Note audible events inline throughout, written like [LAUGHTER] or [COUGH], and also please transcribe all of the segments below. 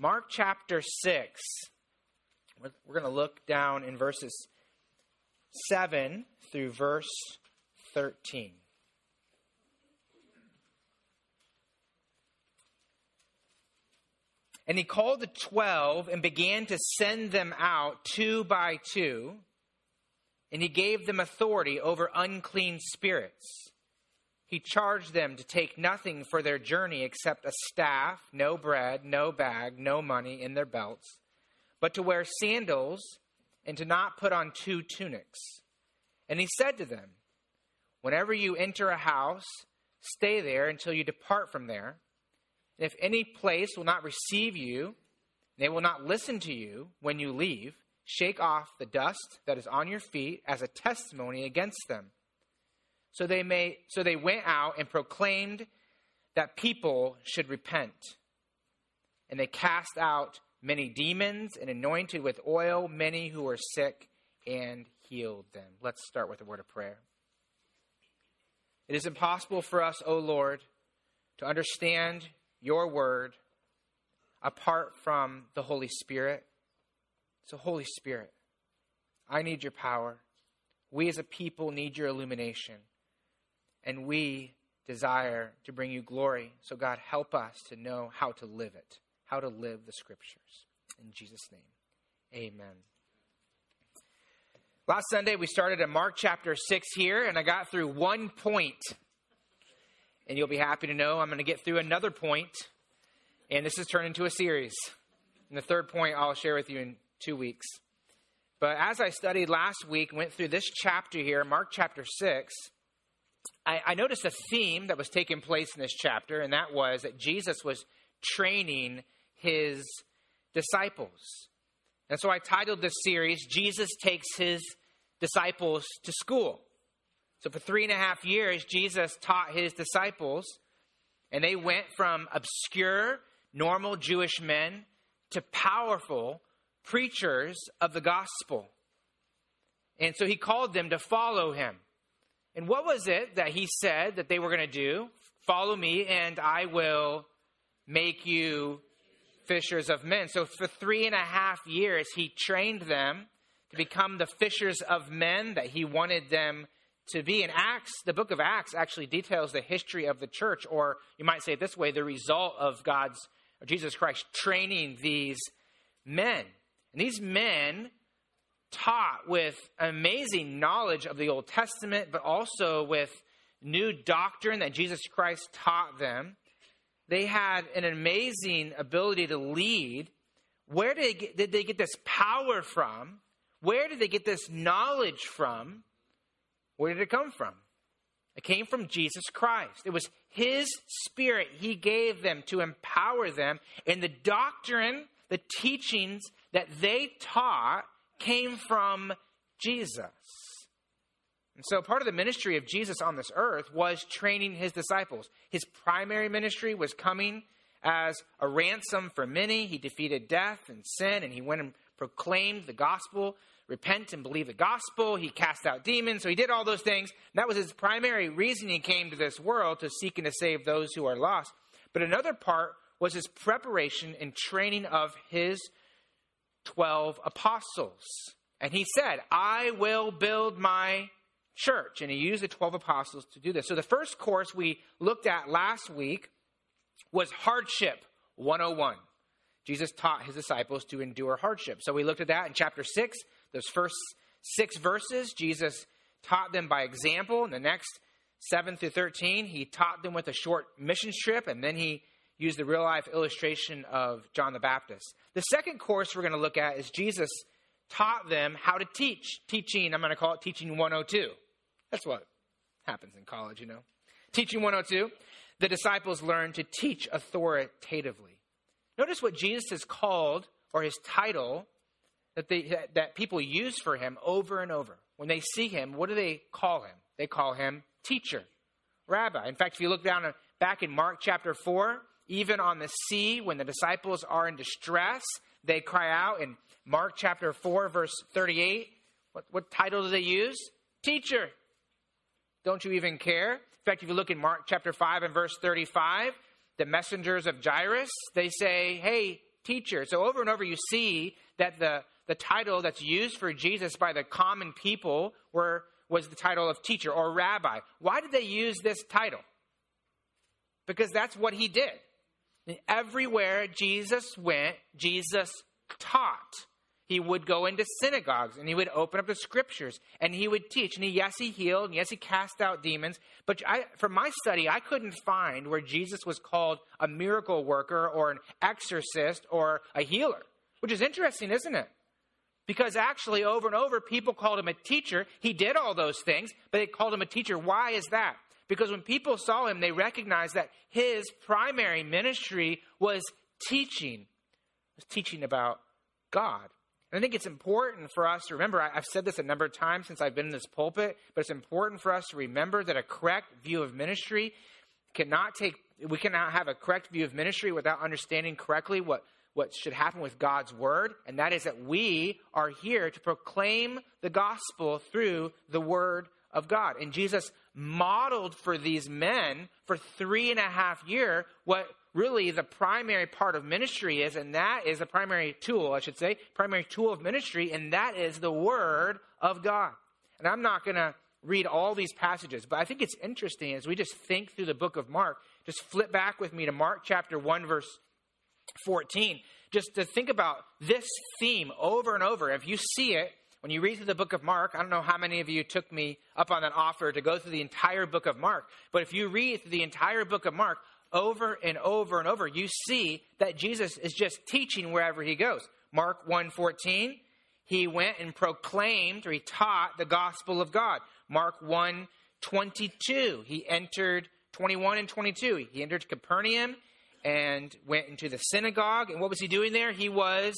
Mark chapter 6. We're, going to look down in verses 7 through verse 13. And he called the twelve and began to send them out two by two, and he gave them authority over unclean spirits. He charged them to take nothing for their journey except a staff, no bread, no bag, no money in their belts, but to wear sandals and to not put on two tunics. And he said to them, Whenever you enter a house, stay there until you depart from there. And if any place will not receive you, they will not listen to you when you leave, shake off the dust that is on your feet as a testimony against them. So they may so they went out and proclaimed that people should repent. And they cast out many demons and anointed with oil many who were sick and healed them. Let's start with a word of prayer. It is impossible for us, O Lord, to understand your word apart from the Holy Spirit. So, Holy Spirit, I need your power. We as a people need your illumination. And we desire to bring you glory. So, God, help us to know how to live it, how to live the scriptures. In Jesus' name, amen. Last Sunday, we started in Mark chapter 6 here, and I got through one point. and you'll be happy to know I'm going to get through another point, and this has turned into a series. And the third point I'll share with you in two weeks. But as I studied last week, went through this chapter here, Mark chapter 6, I, I noticed a theme that was taking place in this chapter, and that was that Jesus was training his disciples. And so I titled this series, Jesus Takes His Disciples to School. So, for three and a half years, Jesus taught his disciples, and they went from obscure, normal Jewish men to powerful preachers of the gospel. And so he called them to follow him. And what was it that he said that they were going to do? Follow me, and I will make you fishers of men. So, for three and a half years, he trained them to become the fishers of men that he wanted them to be. In Acts, the book of Acts actually details the history of the church, or you might say it this way the result of God's, or Jesus Christ, training these men. And these men taught with amazing knowledge of the Old Testament, but also with new doctrine that Jesus Christ taught them. They had an amazing ability to lead. Where did they get, did they get this power from? Where did they get this knowledge from? Where did it come from? It came from Jesus Christ. It was His Spirit He gave them to empower them. And the doctrine, the teachings that they taught came from Jesus. And so part of the ministry of Jesus on this earth was training His disciples. His primary ministry was coming as a ransom for many. He defeated death and sin, and He went and proclaimed the gospel repent and believe the gospel. He cast out demons. So he did all those things. That was his primary reason he came to this world to seek and to save those who are lost. But another part was his preparation and training of his 12 apostles. And he said, I will build my church. And he used the 12 apostles to do this. So the first course we looked at last week was hardship 101. Jesus taught his disciples to endure hardship. So we looked at that in chapter 6. Those first six verses, Jesus taught them by example. In the next 7 through 13, he taught them with a short mission trip, and then he used the real life illustration of John the Baptist. The second course we're going to look at is Jesus taught them how to teach. Teaching, I'm going to call it teaching 102. That's what happens in college, you know. Teaching 102. The disciples learned to teach authoritatively. Notice what Jesus has called, or his title, that, they, that people use for him over and over. When they see him, what do they call him? They call him teacher, rabbi. In fact, if you look down uh, back in Mark chapter 4, even on the sea, when the disciples are in distress, they cry out in Mark chapter 4, verse 38. What, what title do they use? Teacher. Don't you even care? In fact, if you look in Mark chapter 5 and verse 35, the messengers of Jairus, they say, Hey, teacher. So over and over, you see that the, the title that's used for Jesus by the common people were, was the title of teacher or rabbi. Why did they use this title? Because that's what he did. Everywhere Jesus went, Jesus taught. He would go into synagogues and he would open up the scriptures and he would teach. And he, yes, he healed. And yes, he cast out demons. But I, from my study, I couldn't find where Jesus was called a miracle worker or an exorcist or a healer, which is interesting, isn't it? Because actually, over and over, people called him a teacher. He did all those things, but they called him a teacher. Why is that? Because when people saw him, they recognized that his primary ministry was teaching, was teaching about God. And I think it's important for us to remember, I've said this a number of times since I've been in this pulpit, but it's important for us to remember that a correct view of ministry cannot take, we cannot have a correct view of ministry without understanding correctly what, what should happen with God's word, and that is that we are here to proclaim the gospel through the word of God. And Jesus modeled for these men for three and a half year what really the primary part of ministry is, and that is the primary tool, I should say, primary tool of ministry, and that is the Word of God. And I'm not going to read all these passages, but I think it's interesting as we just think through the book of Mark. Just flip back with me to Mark chapter 1, verse 14, just to think about this theme over and over. If you see it, when you read through the book of Mark, I don't know how many of you took me up on that offer to go through the entire book of Mark, but if you read through the entire book of Mark, over and over and over, you see that Jesus is just teaching wherever he goes. Mark 1:14, he went and proclaimed or he taught the gospel of God. Mark 1:22, he entered 21 and 22. He entered Capernaum and went into the synagogue. And what was he doing there? He was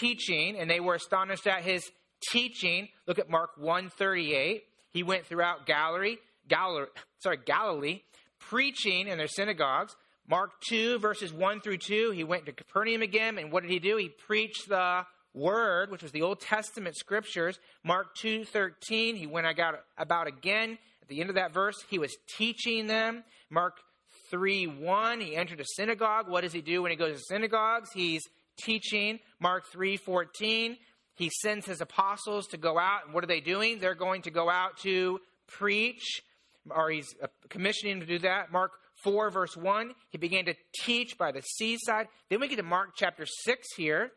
teaching, and they were astonished at his teaching. Look at Mark 138. He went throughout Galilee, Galilee, sorry, Galilee, preaching in their synagogues. Mark 2, verses 1 through 2, he went to Capernaum again, and what did he do? He preached the word, which was the Old Testament scriptures. Mark 2, 13, he went about again. At the end of that verse, he was teaching them. Mark 3, 1, he entered a synagogue. What does he do when he goes to synagogues? He's teaching. Mark 3, 14, he sends his apostles to go out, and what are they doing? They're going to go out to preach or he's uh, commissioning him to do that. Mark 4, verse 1, he began to teach by the seaside. Then we get to Mark chapter 6 here,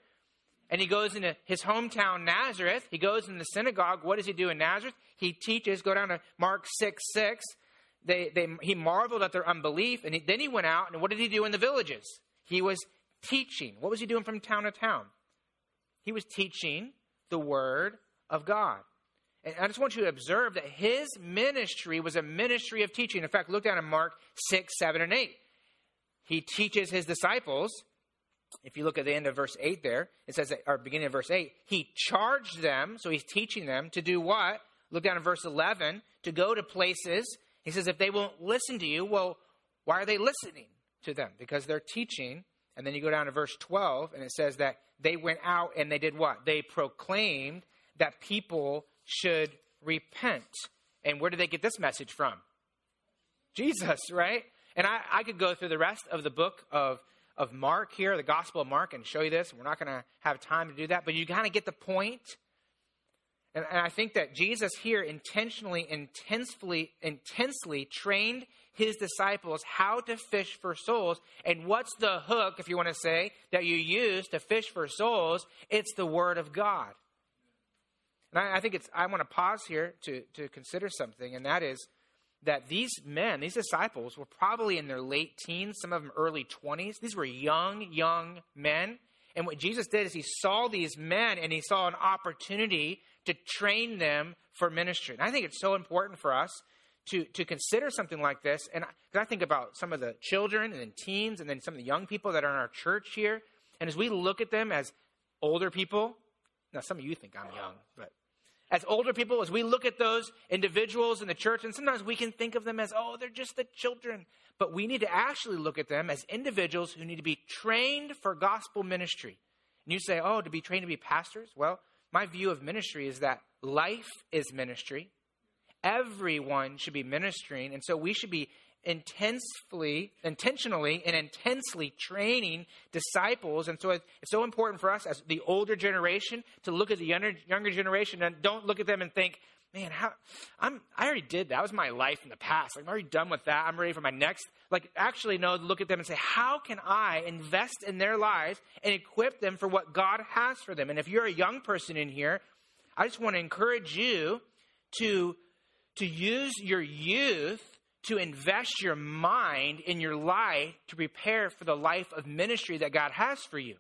and he goes into his hometown, Nazareth. He goes in the synagogue. What does he do in Nazareth? He teaches. Go down to Mark 6, 6. They, they, he marveled at their unbelief, and he, then he went out, and what did he do in the villages? He was teaching. What was he doing from town to town? He was teaching the word of God. And I just want you to observe that his ministry was a ministry of teaching. In fact, look down at Mark 6, 7, and 8. He teaches his disciples. If you look at the end of verse 8 there, it says, that, or beginning of verse 8, he charged them, so he's teaching them to do what? Look down at verse 11, to go to places. He says, if they won't listen to you, well, why are they listening to them? Because they're teaching. And then you go down to verse 12, and it says that they went out and they did what? They proclaimed that people should repent. And where did they get this message from? Jesus, right? And I, I could go through the rest of the book of, of Mark here, the Gospel of Mark, and show you this. We're not going to have time to do that, but you kind of get the point. And, and I think that Jesus here intentionally, intensely, intensely trained his disciples how to fish for souls. And what's the hook, if you want to say, that you use to fish for souls? It's the Word of God. And I, I think it's, I want to pause here to, to consider something, and that is that these men, these disciples, were probably in their late teens, some of them early 20s. These were young, young men. And what Jesus did is he saw these men and he saw an opportunity to train them for ministry. And I think it's so important for us to, to consider something like this. And I, I think about some of the children and teens and then some of the young people that are in our church here. And as we look at them as older people, now some of you think I'm young, but as older people, as we look at those individuals in the church, and sometimes we can think of them as, oh, they're just the children. But we need to actually look at them as individuals who need to be trained for gospel ministry. And you say, oh, to be trained to be pastors? Well, my view of ministry is that life is ministry. Everyone should be ministering. And so we should be intensely, intentionally and intensely training disciples. And so it's so important for us as the older generation to look at the younger, younger generation and don't look at them and think, man, how I'm I already did that. That was my life in the past. I'm already done with that. I'm ready for my next. Like actually no, look at them and say, how can I invest in their lives and equip them for what God has for them? And if you're a young person in here, I just want to encourage you to to use your youth to invest your mind in your life to prepare for the life of ministry that God has for you.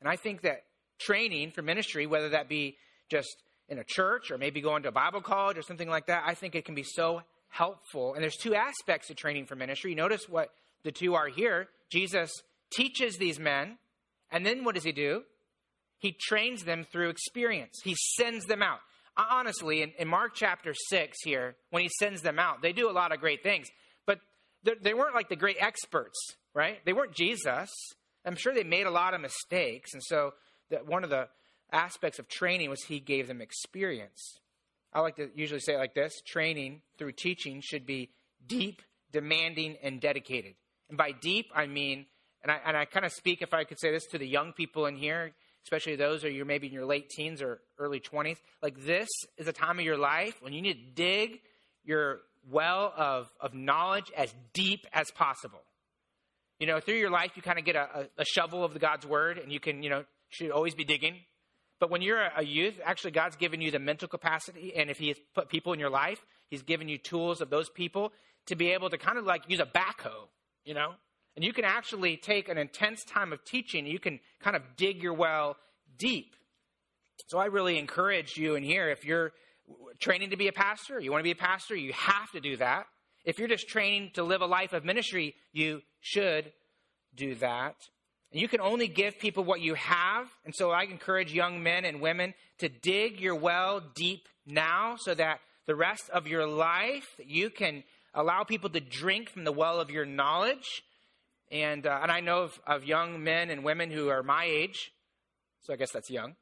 And I think that training for ministry, whether that be just in a church or maybe going to a Bible college or something like that, I think it can be so helpful. And there's two aspects to training for ministry. Notice what the two are here. Jesus teaches these men, and then what does he do? He trains them through experience. He sends them out honestly, in, in, Mark chapter 6 here, when he sends them out, they do a lot of great things. But they weren't like the great experts, right? They weren't Jesus. I'm sure they made a lot of mistakes. And so that one of the aspects of training was he gave them experience. I like to usually say it like this training through teaching should be deep, demanding, and dedicated. And by deep, I mean, and I, and I kind of speak, if I could say this to the young people in here, especially those or you're maybe in your late teens or early 20s. Like this is a time of your life when you need to dig your well of, of knowledge as deep as possible. You know, through your life, you kind of get a, a, a, shovel of the God's word and you can, you know, should always be digging. But when you're a youth, actually, God's given you the mental capacity. And if He has put people in your life, He's given you tools of those people to be able to kind of like use a backhoe, you know, and you can actually take an intense time of teaching, you can kind of dig your well deep. So I really encourage you in here, if you're training to be a pastor, you want to be a pastor, you have to do that. If you're just training to live a life of ministry, you should do that. And you can only give people what you have. And so I encourage young men and women to dig your well deep now so that the rest of your life you can allow people to drink from the well of your knowledge and, uh, and I know of, of young men and women who are my age, so I guess that's young,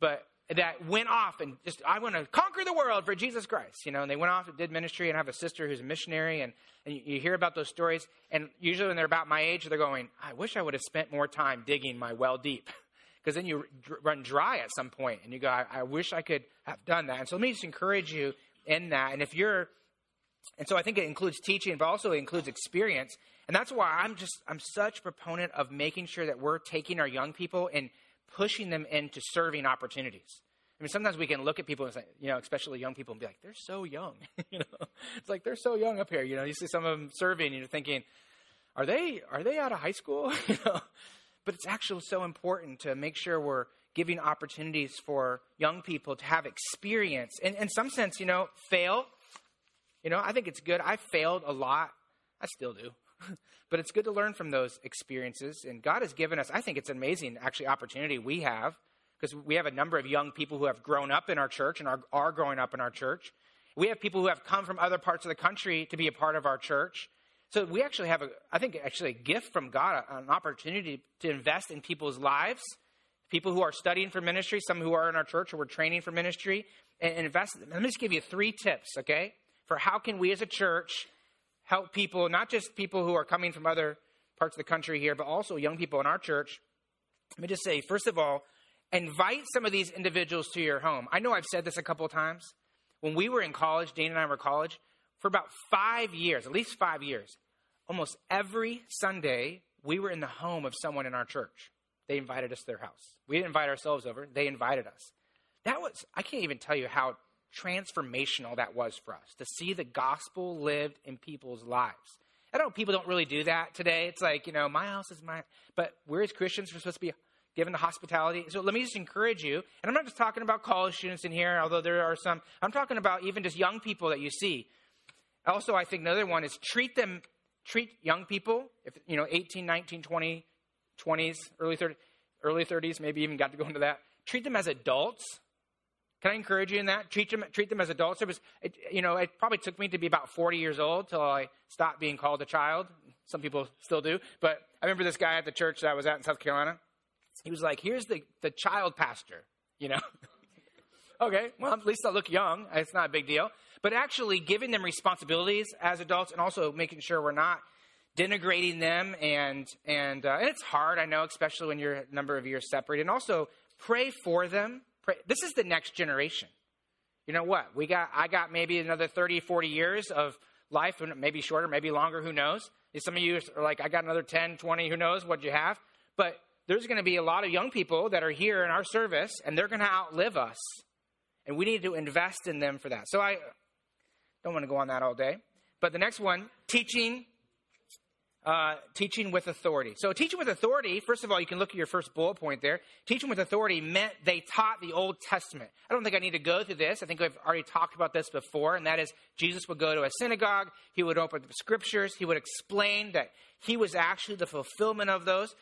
but that went off and just, I want to conquer the world for Jesus Christ, you know, and they went off and did ministry and I have a sister who's a missionary and, and you, hear about those stories. And usually when they're about my age, they're going, I wish I would have spent more time digging my well deep. [LAUGHS] Because then you run dry at some point and you go, I, I wish I could have done that. And so let me just encourage you in that. And if you're, and so I think it includes teaching, but also it includes experience. And that's why I'm just I'm such a proponent of making sure that we're taking our young people and pushing them into serving opportunities. I mean, sometimes we can look at people and say, you know, especially young people, and be like, they're so young. [LAUGHS] you know, it's like they're so young up here. You know, you see some of them serving, and you're thinking, are they are they out of high school? [LAUGHS] you know, but it's actually so important to make sure we're giving opportunities for young people to have experience. And in some sense, you know, fail. You know, I think it's good. I failed a lot. I still do. [LAUGHS] but it's good to learn from those experiences. And God has given us, I think it's an amazing, actually, opportunity we have because we have a number of young people who have grown up in our church and are, are growing up in our church. We have people who have come from other parts of the country to be a part of our church. So we actually have, a, I think, actually a gift from God, an opportunity to invest in people's lives. People who are studying for ministry, some who are in our church or we're training for ministry, and invest. Let me just give you three tips, okay, for how can we as a church help people, not just people who are coming from other parts of the country here, but also young people in our church. Let me just say, first of all, invite some of these individuals to your home. I know I've said this a couple of times. When we were in college, Dane and I were in college, for about five years, at least five years, almost every Sunday, we were in the home of someone in our church. They invited us to their house. We didn't invite ourselves over, they invited us. That was, I can't even tell you how transformational that was for us to see the gospel lived in people's lives. I know people don't really do that today. It's like, you know, my house is my, but we're as Christians, we're supposed to be given the hospitality. So let me just encourage you, and I'm not just talking about college students in here, although there are some, I'm talking about even just young people that you see. Also, I think another one is treat them, treat young people, if, you know, 18, 19, 20, 20s, early 30s, early 30s, maybe even got to go into that. Treat them as adults can I encourage you in that? Treat them, treat them as adults. It was, it, you know, it probably took me to be about 40 years old till I stopped being called a child. Some people still do. But I remember this guy at the church that I was at in South Carolina. He was like, here's the, the child pastor, you know. [LAUGHS] okay, well, at least I look young. It's not a big deal. but actually giving them responsibilities as adults and also making sure we're not denigrating them and and, uh, and it's hard i know especially when you're a number of years separated and also pray for them pray. this is the next generation. You know what? We got i got maybe another 30 40 years of life maybe shorter maybe longer who knows? Some of you are like i got another 10 20 who knows what you have? But there's going to be a lot of young people that are here in our service and they're going to outlive us. And we need to invest in them for that. So i don't want to go on that all day. But the next one teaching uh, teaching with authority. So, teaching with authority, first of all, you can look at your first bullet point there. Teaching with authority meant they taught the Old Testament. I don't think I need to go through this. I think we've already talked about this before, and that is Jesus would go to a synagogue, he would open the scriptures, he would explain that he was actually the fulfillment of those,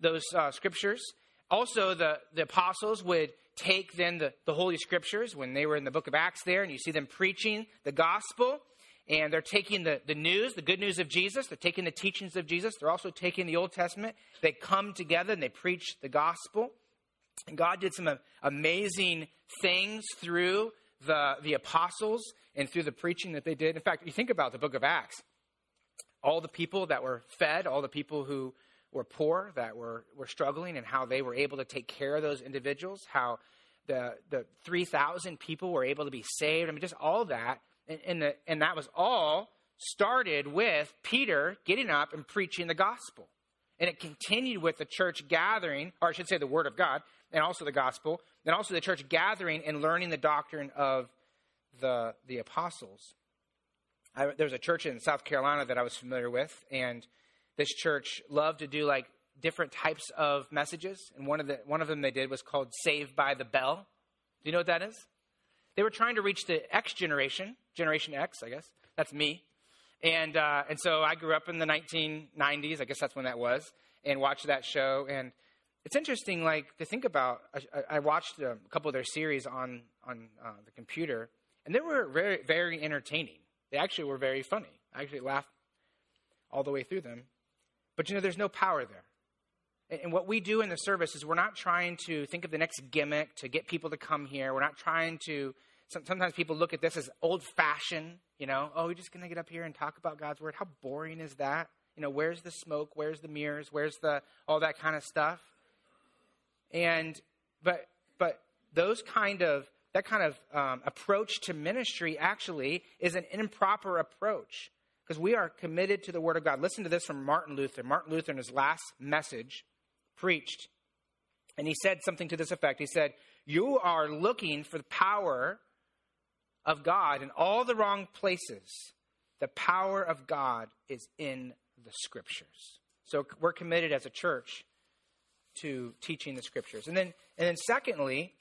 those uh, scriptures. Also, the, the apostles would take then the, the Holy Scriptures when they were in the book of Acts there, and you see them preaching the gospel and they're taking the, the news, the good news of Jesus. They're taking the teachings of Jesus. They're also taking the Old Testament. They come together and they preach the gospel. And God did some amazing things through the, the apostles and through the preaching that they did. In fact, you think about the book of Acts. All the people that were fed, all the people who were poor, that were, were struggling, and how they were able to take care of those individuals, how the, the 3,000 people were able to be saved. I mean, just all that and, and, the, and that was all started with Peter getting up and preaching the gospel. And it continued with the church gathering, or I should say the word of God, and also the gospel, and also the church gathering and learning the doctrine of the, the apostles. I, there was a church in South Carolina that I was familiar with, and this church loved to do like different types of messages. And one of, the, one of them they did was called Saved by the Bell. Do you know what that is? They were trying to reach the X generation, Generation X, I guess. That's me. And, uh, and so I grew up in the 1990s, I guess that's when that was, and watched that show. And it's interesting, like, to think about. I, I watched a couple of their series on, on uh, the computer, and they were very, very entertaining. They actually were very funny. I actually laughed all the way through them. But, you know, there's no power there. And what we do in the service is we're not trying to think of the next gimmick to get people to come here. We're not trying to sometimes people look at this as old fashioned, you know, oh, we're just going to get up here and talk about God's word. How boring is that? You know, where's the smoke? Where's the mirrors? Where's the all that kind of stuff? And but but those kind of that kind of um, approach to ministry actually is an improper approach because we are committed to the Word of God. Listen to this from Martin Luther. Martin Luther, in his last message, preached, and he said something to this effect. He said, You are looking for the power of God in all the wrong places. The power of God is in the scriptures. So we're committed as a church to teaching the scriptures. And then and then secondly,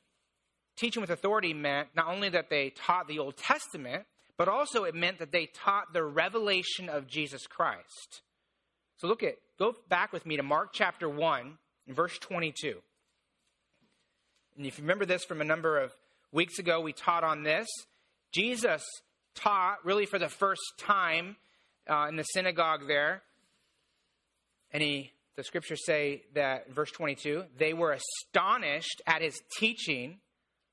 teaching with authority meant not only that they taught the Old Testament, but also it meant that they taught the revelation of Jesus Christ. So look at go back with me to Mark chapter 1 verse 22. And if you remember this from a number of weeks ago, we taught on this. Jesus taught really for the first time uh, in the synagogue there. And he, the scriptures say that, verse 22, they were astonished at his teaching,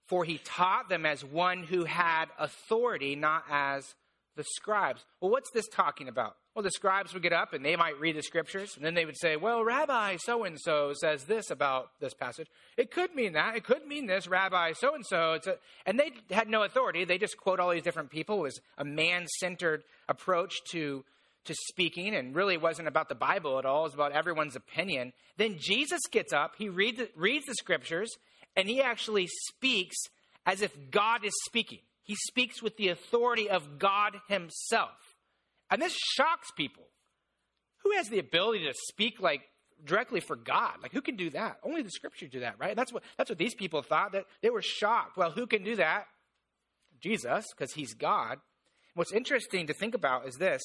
for he taught them as one who had authority, not as the scribes. Well, what's this talking about? Well, the scribes would get up and they might read the scriptures, and then they would say, Well, Rabbi so and so says this about this passage. It could mean that. It could mean this, Rabbi so and so. And they had no authority. They just quote all these different people. It was a man centered approach to, to speaking, and really wasn't about the Bible at all. It was about everyone's opinion. Then Jesus gets up, he read the, reads the scriptures, and he actually speaks as if God is speaking. He speaks with the authority of God himself. And this shocks people. Who has the ability to speak like directly for God? Like who can do that? Only the scripture do that, right? That's what that's what these people thought. That they were shocked. Well, who can do that? Jesus, because he's God. What's interesting to think about is this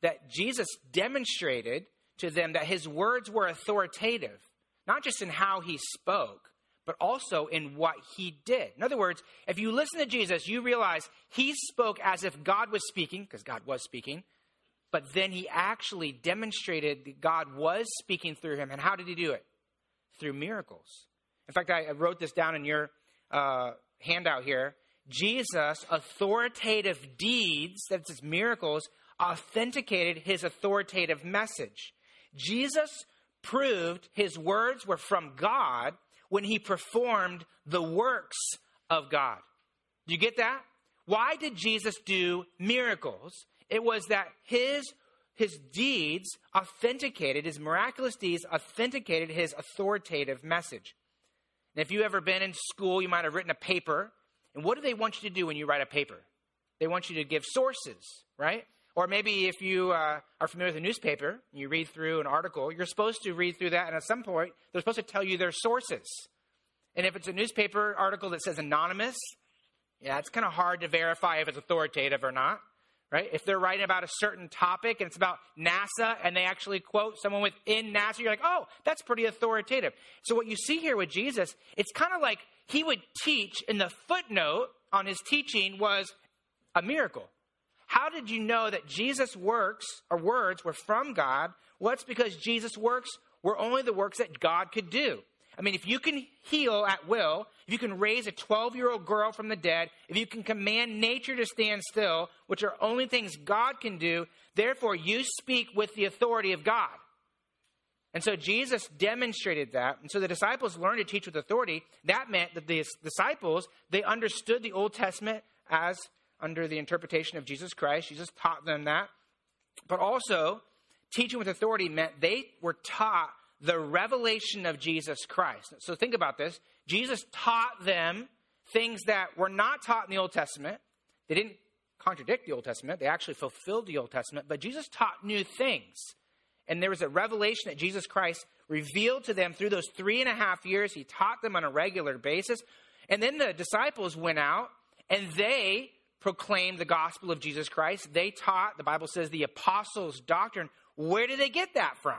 that Jesus demonstrated to them that his words were authoritative, not just in how he spoke, but also in what he did. In other words, if you listen to Jesus, you realize he spoke as if God was speaking, because God was speaking, but then he actually demonstrated that God was speaking through him. And how did he do it? Through miracles. In fact, I wrote this down in your uh, handout here. Jesus' authoritative deeds, that's his miracles, authenticated his authoritative message. Jesus proved his words were from God when he performed the works of God. Do you get that? Why did Jesus do miracles? It was that his his deeds authenticated, his miraculous deeds authenticated his authoritative message. And if you've ever been in school, you might have written a paper. And what do they want you to do when you write a paper? They want you to give sources, right? Or maybe if you uh, are familiar with a newspaper, you read through an article, you're supposed to read through that, and at some point, they're supposed to tell you their sources. And if it's a newspaper article that says anonymous, yeah, it's kind of hard to verify if it's authoritative or not right? If they're writing about a certain topic and it's about NASA and they actually quote someone within NASA, you're like, oh, that's pretty authoritative. So what you see here with Jesus, it's kind of like he would teach, and the footnote on his teaching was a miracle. How did you know that Jesus' works or words were from God? Well, it's because Jesus' works were only the works that God could do. I mean, if you can heal at will, if you can raise a 12 year old girl from the dead, if you can command nature to stand still, which are only things God can do, therefore you speak with the authority of God. And so Jesus demonstrated that. And so the disciples learned to teach with authority. That meant that the disciples, they understood the Old Testament as under the interpretation of Jesus Christ. Jesus taught them that. But also, teaching with authority meant they were taught the revelation of Jesus Christ. So think about this. Jesus taught them things that were not taught in the Old Testament. They didn't contradict the Old Testament, they actually fulfilled the Old Testament, but Jesus taught new things. And there was a revelation that Jesus Christ revealed to them through those three and a half years. He taught them on a regular basis. And then the disciples went out and they proclaimed the gospel of Jesus Christ. They taught, the Bible says, the apostles' doctrine. Where did they get that from?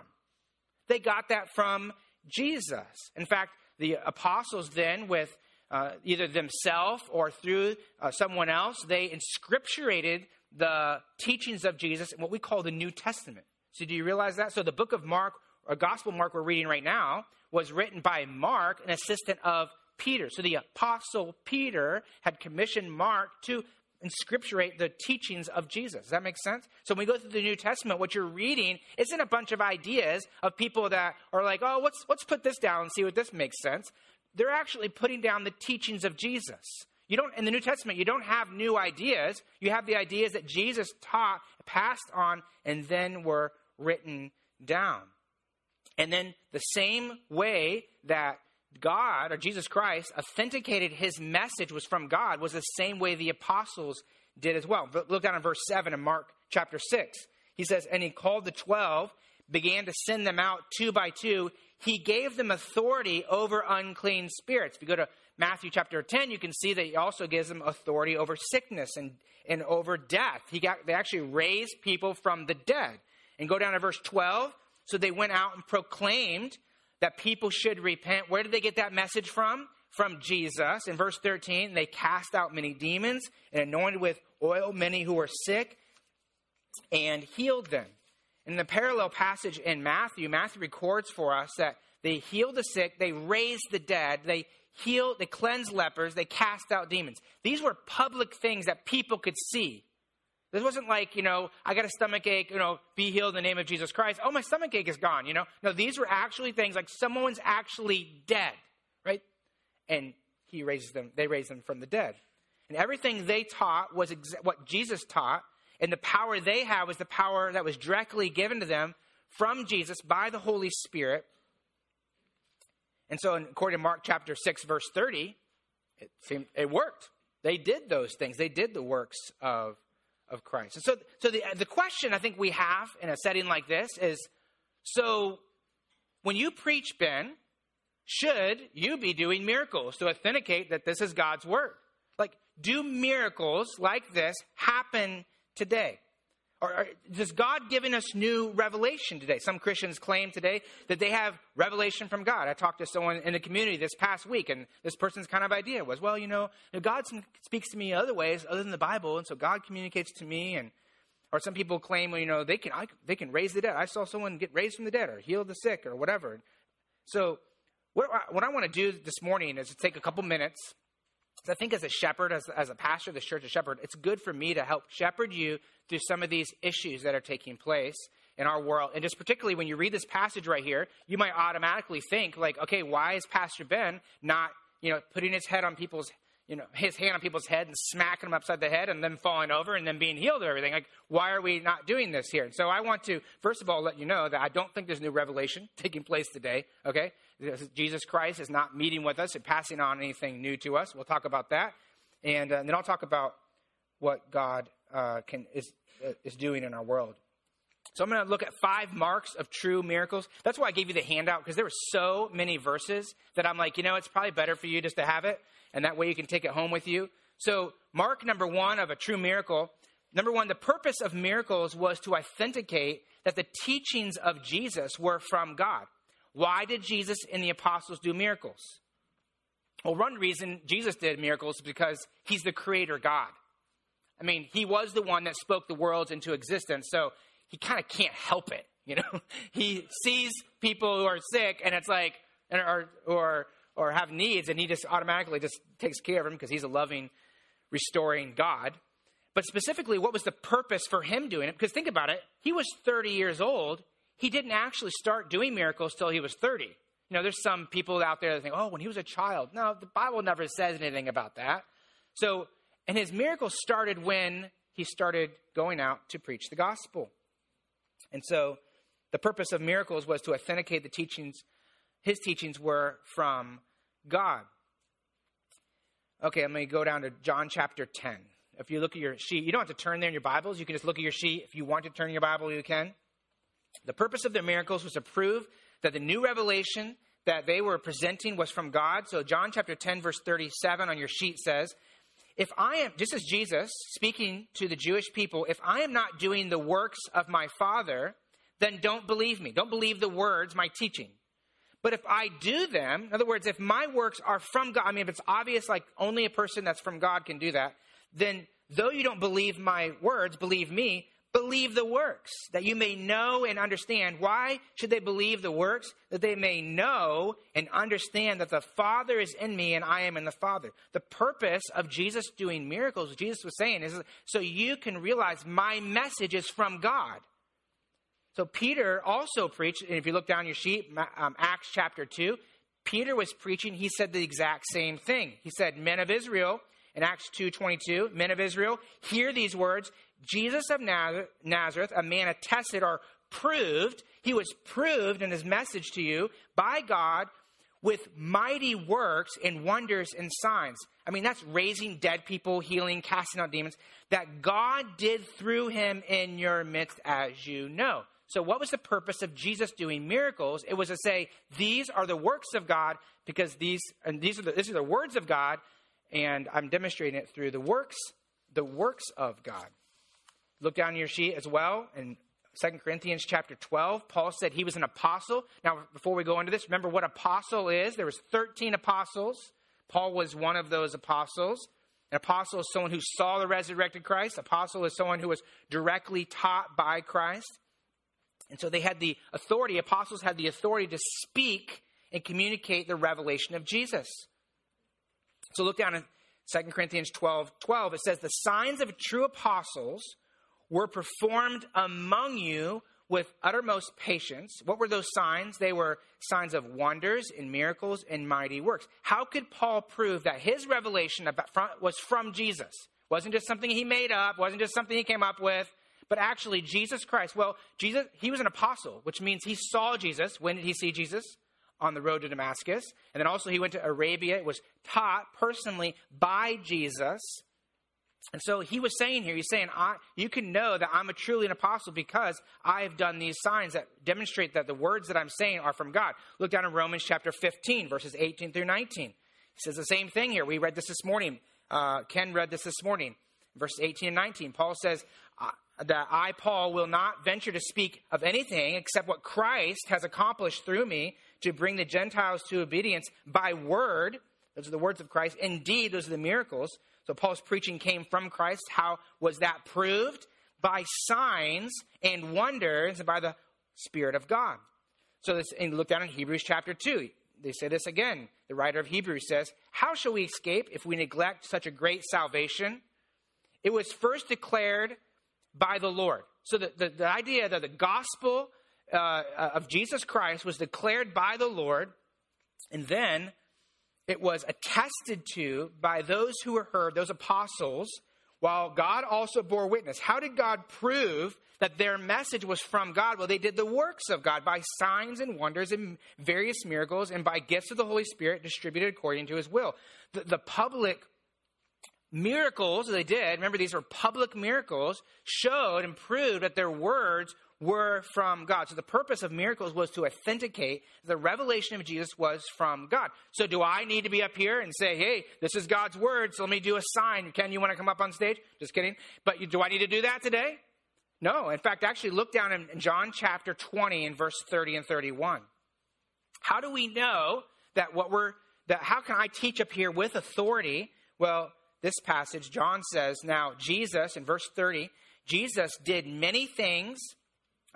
They got that from Jesus. In fact, the apostles then, with uh, either themselves or through uh, someone else, they inscripturated the teachings of Jesus in what we call the New Testament. So, do you realize that? So, the book of Mark, or Gospel Mark we're reading right now, was written by Mark, an assistant of Peter. So, the apostle Peter had commissioned Mark to inscripturate the teachings of Jesus. Does that make sense? So when we go through the New Testament, what you're reading isn't a bunch of ideas of people that are like, oh, let's, let's put this down and see what this makes sense. They're actually putting down the teachings of Jesus. You don't, in the New Testament, you don't have new ideas. You have the ideas that Jesus taught, passed on, and then were written down. And then the same way that God or Jesus Christ authenticated his message was from God was the same way the apostles did as well. Look down in verse 7 in Mark chapter 6. He says, And he called the 12, began to send them out two by two. He gave them authority over unclean spirits. If you go to Matthew chapter 10, you can see that he also gives them authority over sickness and, and over death. He got, they actually raised people from the dead. And go down to verse 12. So they went out and proclaimed that people should repent. Where did they get that message from? From Jesus. In verse 13, they cast out many demons and anointed with oil many who were sick and healed them. In the parallel passage in Matthew, Matthew records for us that they healed the sick, they raised the dead, they healed, they cleansed lepers, they cast out demons. These were public things that people could see. This wasn't like, you know, I got a stomach ache, you know, be healed in the name of Jesus Christ. Oh, my stomach ache is gone, you know. No, these were actually things like someone's actually dead, right? And he raises them, they raise them from the dead. And everything they taught was what Jesus taught, and the power they had was the power that was directly given to them from Jesus by the Holy Spirit. And so, according to Mark chapter 6, verse 30, it seemed it worked. They did those things. They did the works of of Christ. And so, so the, the question I think we have in a setting like this is so when you preach, Ben, should you be doing miracles to authenticate that this is God's word? Like, do miracles like this happen today? Or, does God giving us new revelation today? Some Christians claim today that they have revelation from God. I talked to someone in the community this past week, and this person's kind of idea was, well, you know, God speaks to me other ways other than the Bible, and so God communicates to me. And or some people claim, well, you know, they can I, they can raise the dead. I saw someone get raised from the dead, or heal the sick, or whatever. So, what, what I want to do this morning is to take a couple minutes So I think as a shepherd, as, as a pastor of this church, a shepherd, it's good for me to help shepherd you through some of these issues that are taking place in our world. And just particularly when you read this passage right here, you might automatically think, like, okay, why is Pastor Ben not, you know, putting his head on people's, you know, his hand on people's head and smacking them upside the head and then falling over and then being healed of everything? Like, why are we not doing this here? And so I want to, first of all, let you know that I don't think there's new revelation [LAUGHS] taking place today, okay? Jesus Christ is not meeting with us and passing on anything new to us. We'll talk about that. And, uh, and then I'll talk about what God uh, can, is, uh, is doing in our world. So I'm going to look at five marks of true miracles. That's why I gave you the handout because there were so many verses that I'm like, you know, it's probably better for you just to have it, and that way you can take it home with you. So, mark number one of a true miracle. Number one, the purpose of miracles was to authenticate that the teachings of Jesus were from God. Why did Jesus and the apostles do miracles? Well, one reason Jesus did miracles is because he's the creator God. I mean, he was the one that spoke the worlds into existence, so he kind of can't help it. You know, [LAUGHS] he sees people who are sick, and it's like, or or or have needs, and he just automatically just takes care of them because he's a loving, restoring God. But specifically, what was the purpose for him doing it? Because think about it, he was 30 years old he didn't actually start doing miracles till he was 30. You know, there's some people out there that think, oh, when he was a child. No, the Bible never says anything about that. So, and his miracles started when he started going out to preach the gospel. And so, the purpose of miracles was to authenticate the teachings, his teachings were from God. Okay, I'm going to go down to John chapter 10. If you look at your sheet, you don't have to turn there in your Bibles. You can just look at your sheet. If you want to turn your Bible, you can. The purpose of their miracles was to prove that the new revelation that they were presenting was from God. So, John chapter 10, verse 37 on your sheet says, If I am, just as Jesus speaking to the Jewish people, if I am not doing the works of my Father, then don't believe me. Don't believe the words, my teaching. But if I do them, in other words, if my works are from God, I mean, if it's obvious, like only a person that's from God can do that, then though you don't believe my words, believe me, believe the works, that you may know and understand. Why should they believe the works? That they may know and understand that the Father is in me and I am in the Father. The purpose of Jesus doing miracles, Jesus was saying, is so you can realize my message is from God. So Peter also preached, and if you look down your sheet, um, Acts chapter 2, Peter was preaching, he said the exact same thing. He said, Men of Israel, in Acts 2.22, men of Israel, hear these words. Jesus of Nazareth, a man attested or proved, he was proved in his message to you by God with mighty works and wonders and signs. I mean, that's raising dead people, healing, casting out demons, that God did through him in your midst, as you know. So, what was the purpose of Jesus doing miracles? It was to say, These are the works of God, because these, and these are the, these are the words of God, and I'm demonstrating it through the works, the works of God. Look down your sheet as well in 2 Corinthians chapter 12. Paul said he was an apostle. Now, before we go into this, remember what apostle is. There was 13 apostles. Paul was one of those apostles. An apostle is someone who saw the resurrected Christ. Apostle is someone who was directly taught by Christ. And so they had the authority, apostles had the authority to speak and communicate the revelation of Jesus. So look down in 2 Corinthians 12 12. It says, The signs of true apostles were performed among you with uttermost patience. What were those signs? They were signs of wonders and miracles and mighty works. How could Paul prove that his revelation was from Jesus? Wasn't just something he made up, wasn't just something he came up with, but actually Jesus Christ. Well, Jesus, he was an apostle, which means he saw Jesus. When did he see Jesus? On the road to Damascus. And then also he went to Arabia, It was taught personally by Jesus. And so he was saying here, he's saying, I you can know that I'm a truly an apostle because I have done these signs that demonstrate that the words that I'm saying are from God. Look down in Romans chapter 15, verses 18 through 19. He says the same thing here. We read this this morning. Uh, Ken read this this morning, verses 18 and 19. Paul says that I, Paul, will not venture to speak of anything except what Christ has accomplished through me to bring the Gentiles to obedience by word. Those are the words of Christ. Indeed, those are the miracles so Paul's preaching came from Christ. How was that proved? By signs and wonders by the Spirit of God. So this, and look down in Hebrews chapter 2. they say this again. The writer of Hebrews says, How shall we escape if we neglect such a great salvation? It was first declared by the Lord. So the, the, the idea that the gospel uh, of Jesus Christ was declared by the Lord, and then it was attested to by those who were heard, those apostles, while God also bore witness. How did God prove that their message was from God? Well, they did the works of God by signs and wonders and various miracles and by gifts of the Holy Spirit distributed according to his will. The, the public miracles they did, remember these were public miracles, showed and proved that their words were from God. So the purpose of miracles was to authenticate the revelation of Jesus was from God. So do I need to be up here and say, hey, this is God's word, so let me do a sign. Ken, you want to come up on stage? Just kidding. But do I need to do that today? No. In fact, actually look down in John chapter 20 and verse 30 and 31. How do we know that what we're, that how can I teach up here with authority? Well, this passage, John says, now Jesus, in verse 30, Jesus did many things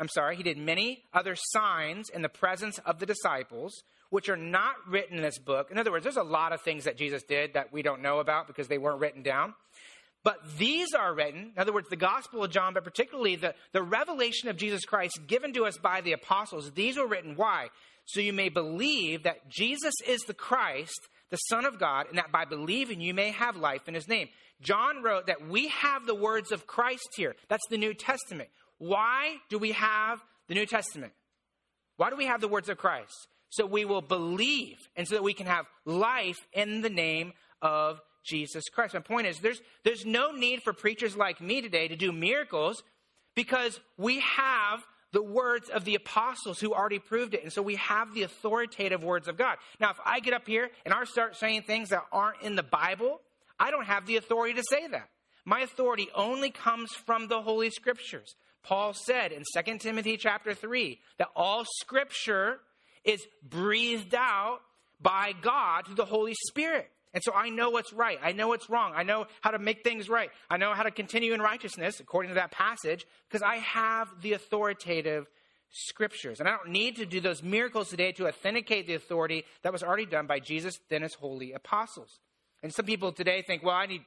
I'm sorry, he did many other signs in the presence of the disciples, which are not written in this book. In other words, there's a lot of things that Jesus did that we don't know about because they weren't written down. But these are written, in other words, the Gospel of John, but particularly the, the revelation of Jesus Christ given to us by the apostles, these were written. Why? So you may believe that Jesus is the Christ, the Son of God, and that by believing you may have life in his name. John wrote that we have the words of Christ here. That's the New Testament. Why do we have the New Testament? Why do we have the words of Christ? So we will believe and so that we can have life in the name of Jesus Christ. My point is there's there's no need for preachers like me today to do miracles because we have the words of the apostles who already proved it. And so we have the authoritative words of God. Now, if I get up here and I start saying things that aren't in the Bible, I don't have the authority to say that. My authority only comes from the Holy Scriptures. Paul said in 2 Timothy chapter 3 that all scripture is breathed out by God through the Holy Spirit. And so I know what's right. I know what's wrong. I know how to make things right. I know how to continue in righteousness according to that passage because I have the authoritative scriptures. And I don't need to do those miracles today to authenticate the authority that was already done by Jesus, then his holy apostles. And some people today think, well, I need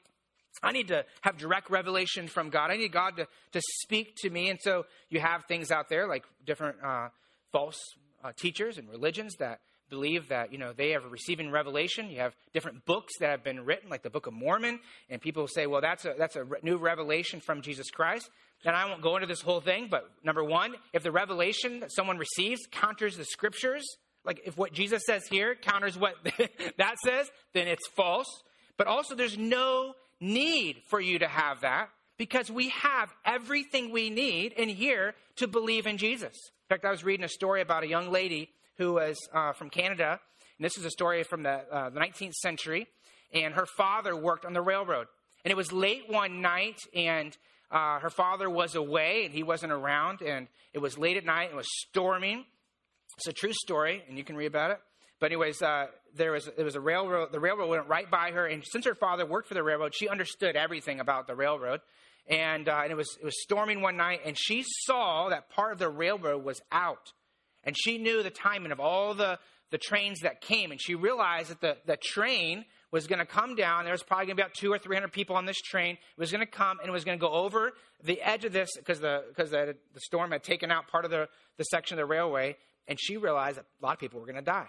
I need to have direct revelation from God. I need God to, to speak to me. And so you have things out there like different uh, false uh, teachers and religions that believe that you know they have receiving revelation. You have different books that have been written, like the Book of Mormon, and people say, "Well, that's a that's a new revelation from Jesus Christ." And I won't go into this whole thing, but number one, if the revelation that someone receives counters the Scriptures, like if what Jesus says here counters what [LAUGHS] that says, then it's false. But also, there's no need for you to have that because we have everything we need in here to believe in Jesus. In fact, I was reading a story about a young lady who was uh, from Canada, and this is a story from the, uh, the 19th century, and her father worked on the railroad. And it was late one night, and uh, her father was away, and he wasn't around, and it was late at night, and it was storming. It's a true story, and you can read about it. But anyways, uh, there was there was a railroad. The railroad went right by her, and since her father worked for the railroad, she understood everything about the railroad. And, uh, and it was it was storming one night, and she saw that part of the railroad was out, and she knew the timing of all the the trains that came, and she realized that the the train was going to come down. There was probably going to be about two or three hundred people on this train. It was going to come and it was going to go over the edge of this because the because the, the storm had taken out part of the the section of the railway, and she realized that a lot of people were going to die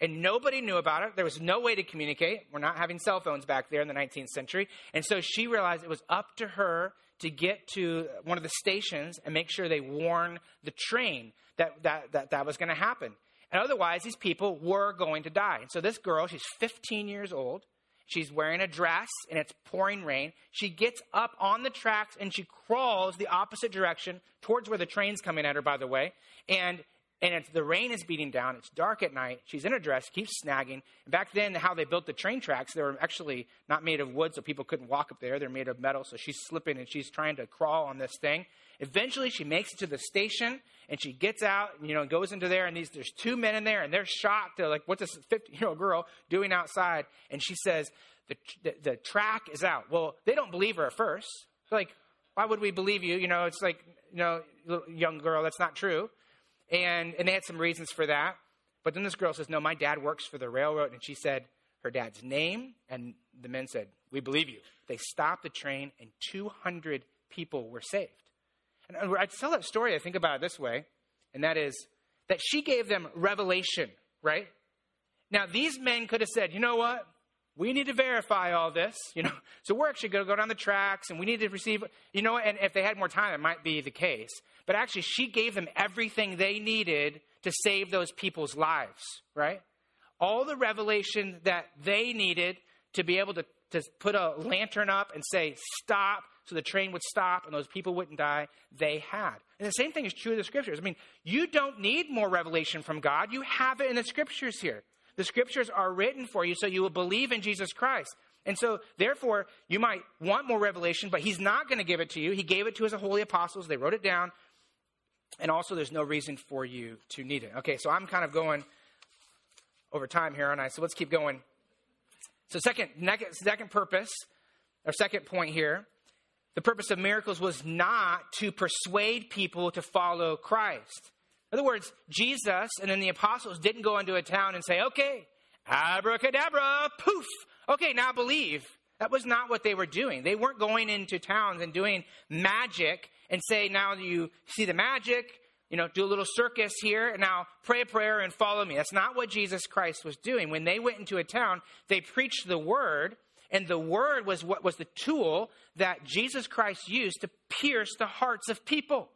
and nobody knew about it. There was no way to communicate. We're not having cell phones back there in the 19th century. And so she realized it was up to her to get to one of the stations and make sure they warn the train that that, that, that was going to happen. And otherwise, these people were going to die. And so this girl, she's 15 years old. She's wearing a dress and it's pouring rain. She gets up on the tracks and she crawls the opposite direction towards where the train's coming at her, by the way. And and it's, the rain is beating down. It's dark at night. She's in a dress, keeps snagging. And back then, how they built the train tracks, they were actually not made of wood, so people couldn't walk up there. They're made of metal, so she's slipping and she's trying to crawl on this thing. Eventually, she makes it to the station and she gets out, and, you know, goes into there. And these, there's two men in there, and they're shocked. They're like, "What's this 50 year old girl doing outside?" And she says, the, the, the track is out." Well, they don't believe her at first. They're like, "Why would we believe you?" You know, it's like, you know, young girl, that's not true and, and they had some reasons for that. But then this girl says, No, my dad works for the railroad. And she said her dad's name. And the men said, We believe you. They stopped the train, and 200 people were saved. And I tell that story, I think about it this way, and that is that she gave them revelation, right? Now, these men could have said, You know what? we need to verify all this, you know. [LAUGHS] So we're actually going to go down the tracks and we need to receive, you know, and if they had more time, it might be the case. But actually, she gave them everything they needed to save those people's lives, right? All the revelation that they needed to be able to, to put a lantern up and say, stop, so the train would stop and those people wouldn't die, they had. And the same thing is true of the scriptures. I mean, you don't need more revelation from God. You have it in the scriptures here. The scriptures are written for you so you will believe in Jesus Christ. And so, therefore, you might want more revelation, but he's not going to give it to you. He gave it to his holy apostles. They wrote it down. And also, there's no reason for you to need it. Okay, so I'm kind of going over time here, aren't I? So let's keep going. So, second, second purpose, or second point here, the purpose of miracles was not to persuade people to follow Christ. In other words, Jesus and then the apostles didn't go into a town and say, okay, abracadabra, poof, okay, now believe. That was not what they were doing. They weren't going into towns and doing magic and say, now you see the magic, you know, do a little circus here, and now pray a prayer and follow me. That's not what Jesus Christ was doing. When they went into a town, they preached the word, and the word was what was the tool that Jesus Christ used to pierce the hearts of people.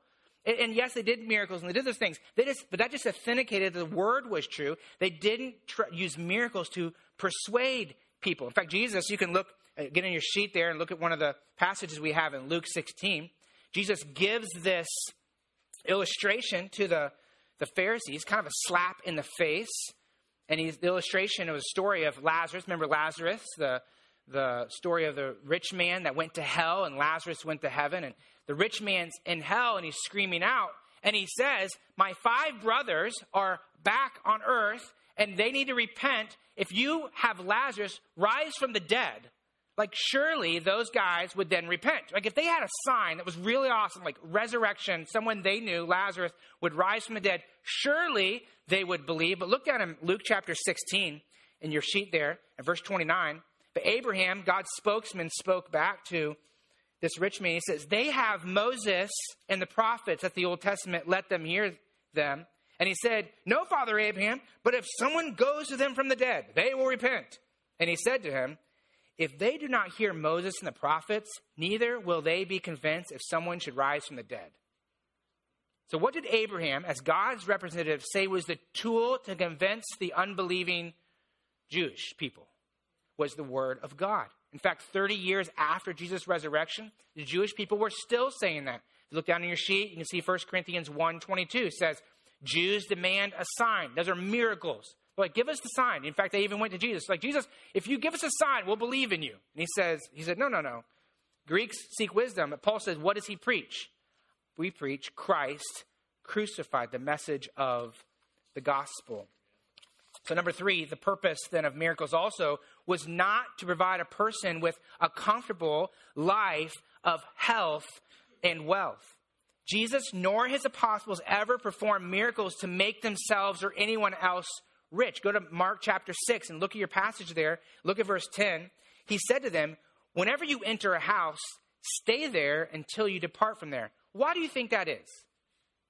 And, and yes, they did miracles and they did those things. They just, but that just authenticated the word was true. They didn't tr- use miracles to persuade people. In fact, Jesus, you can look, uh, get in your sheet there and look at one of the passages we have in Luke 16. Jesus gives this illustration to the, the Pharisees, kind of a slap in the face. And he's, the illustration was a story of Lazarus. Remember Lazarus, the, the story of the rich man that went to hell and Lazarus went to heaven. And the rich man's in hell and he's screaming out. And he says, My five brothers are back on earth and they need to repent. If you have Lazarus rise from the dead, like surely those guys would then repent. Like if they had a sign that was really awesome, like resurrection, someone they knew, Lazarus, would rise from the dead, surely they would believe. But look down in Luke chapter 16 in your sheet there, in verse 29. But Abraham, God's spokesman, spoke back to this rich man. He says, They have Moses and the prophets at the Old Testament. Let them hear them. And he said, No, Father Abraham, but if someone goes to them from the dead, they will repent. And he said to him, If they do not hear Moses and the prophets, neither will they be convinced if someone should rise from the dead. So, what did Abraham, as God's representative, say was the tool to convince the unbelieving Jewish people? Was the word of God. In fact, 30 years after Jesus' resurrection, the Jewish people were still saying that. If you look down in your sheet, you can see 1 Corinthians 1 22 says, Jews demand a sign. Those are miracles. Like, give us the sign. In fact, they even went to Jesus. Like, Jesus, if you give us a sign, we'll believe in you. And he says, he said, no, no, no. Greeks seek wisdom. But Paul says, what does he preach? We preach Christ crucified, the message of the gospel. So, number three, the purpose then of miracles also was not to provide a person with a comfortable life of health and wealth. Jesus nor his apostles ever performed miracles to make themselves or anyone else rich. Go to Mark chapter 6 and look at your passage there. Look at verse 10. He said to them, Whenever you enter a house, stay there until you depart from there. Why do you think that is?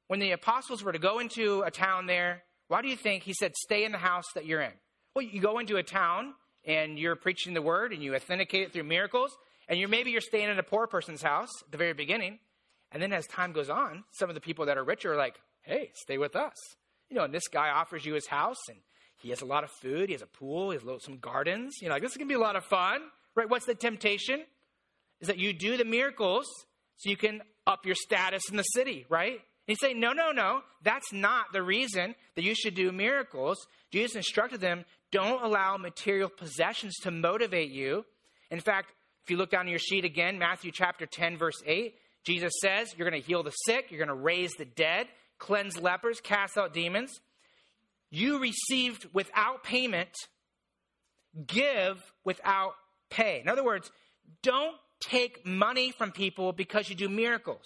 When the apostles were to go into a town there, why do you think he said, stay in the house that you're in? Well, you go into a town and you're preaching the word and you authenticate it through miracles, and you're maybe you're staying in a poor person's house at the very beginning. And then as time goes on, some of the people that are richer are like, hey, stay with us. You know, and this guy offers you his house and he has a lot of food, he has a pool, he has some gardens. You know, like this is gonna be a lot of fun. Right? What's the temptation? Is that you do the miracles so you can up your status in the city, right? He's say, no, no, no, that's not the reason that you should do miracles. Jesus instructed them, don't allow material possessions to motivate you. In fact, if you look down your sheet again, Matthew chapter 10, verse 8, Jesus says, You're going to heal the sick, you're going to raise the dead, cleanse lepers, cast out demons. You received without payment, give without pay. In other words, don't take money from people because you do miracles.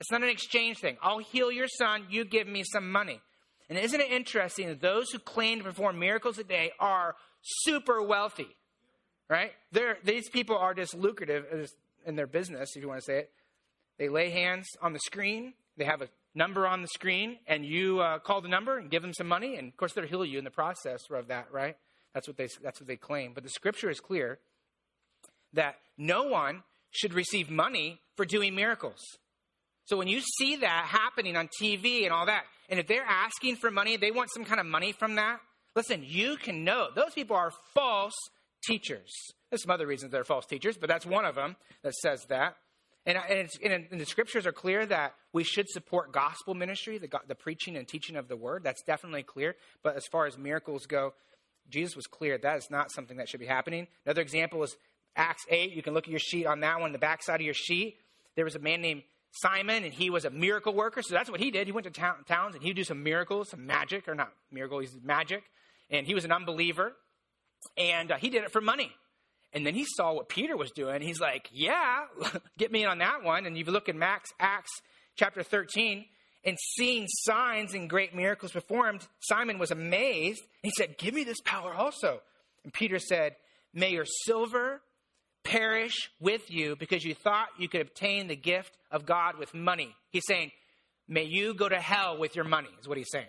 It's not an exchange thing. I'll heal your son, you give me some money. And isn't it interesting that those who claim to perform miracles today are super wealthy, right? They're, these people are just lucrative in their business, if you want to say it. They lay hands on the screen, they have a number on the screen, and you uh, call the number and give them some money, and of course they'll heal you in the process of that, right? That's what they, that's what they claim. But the scripture is clear that no one should receive money for doing miracles. So when you see that happening on TV and all that, and if they're asking for money, they want some kind of money from that, listen, you can know those people are false teachers. There's some other reasons they're false teachers, but that's one of them that says that. And, and, and, the scriptures are clear that we should support gospel ministry, the, the preaching and teaching of the word. That's definitely clear. But as far as miracles go, Jesus was clear that is not something that should be happening. Another example is Acts 8. You can look at your sheet on that one, the backside of your sheet. There was a man named Simon, and he was a miracle worker. So that's what he did. He went to town, towns and he would do some miracles, some magic, or not miracle, he's magic. And he was an unbeliever. And uh, he did it for money. And then he saw what Peter was doing. He's like, yeah, [LAUGHS] get me in on that one. And you look in Max, Acts chapter 13, and seeing signs and great miracles performed, Simon was amazed. He said, Give me this power also. And Peter said, May your silver perish with you because you thought you could obtain the gift of God with money. He's saying, May you go to hell with your money, is what he's saying.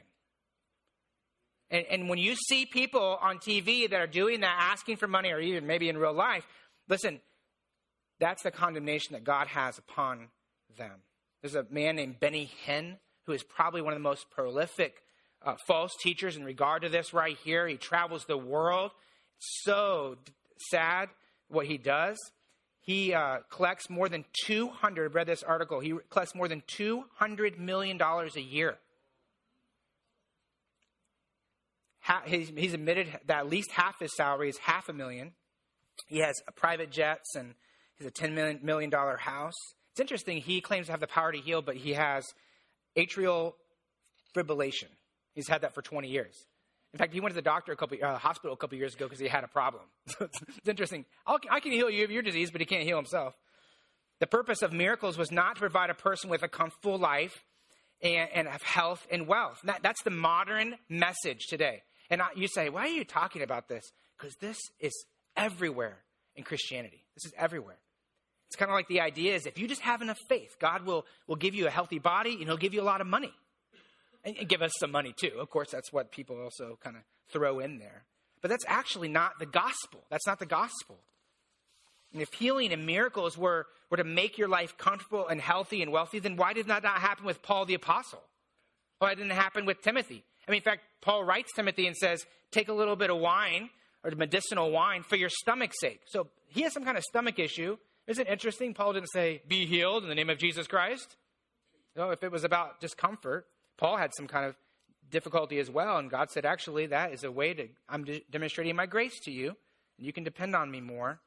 And, and when you see people on TV that are doing that, asking for money, or even maybe in real life, listen, that's the condemnation that God has upon them. There's a man named Benny Hinn who is probably one of the most prolific uh, false teachers in regard to this right here. He travels the world. It's so sad what he does. He uh, collects more than 200, read this article, he collects more than $200 million a year. He's, admitted that at least half his salary is half a million. He has private jets and he's a $10 million house. It's interesting, he claims to have the power to heal, but he has atrial fibrillation. He's had that for 20 years. In fact, he went to the doctor a couple, uh, hospital a couple years ago because he had a problem. [LAUGHS] it's interesting. I'll, I can heal you of your disease, but he can't heal himself. The purpose of miracles was not to provide a person with a comfortable life and, and have health and wealth. That, that's the modern message today. And I, you say, why are you talking about this? Because this is everywhere in Christianity. This is everywhere. It's kind of like the idea is if you just have enough faith, God will, will give you a healthy body and he'll give you a lot of money and give us some money too. Of course, that's what people also kind of throw in there. But that's actually not the gospel. That's not the gospel. And if healing and miracles were, were to make your life comfortable and healthy and wealthy, then why did that not happen with Paul the Apostle? Why didn't it happen with Timothy? I mean, in fact, Paul writes Timothy and says, take a little bit of wine or medicinal wine for your stomach's sake. So he has some kind of stomach issue. Isn't it interesting? Paul didn't say, be healed in the name of Jesus Christ. No, if it was about discomfort, Paul had some kind of difficulty as well, and God said, actually, that is a way to, I'm de- demonstrating my grace to you, and you can depend on me more.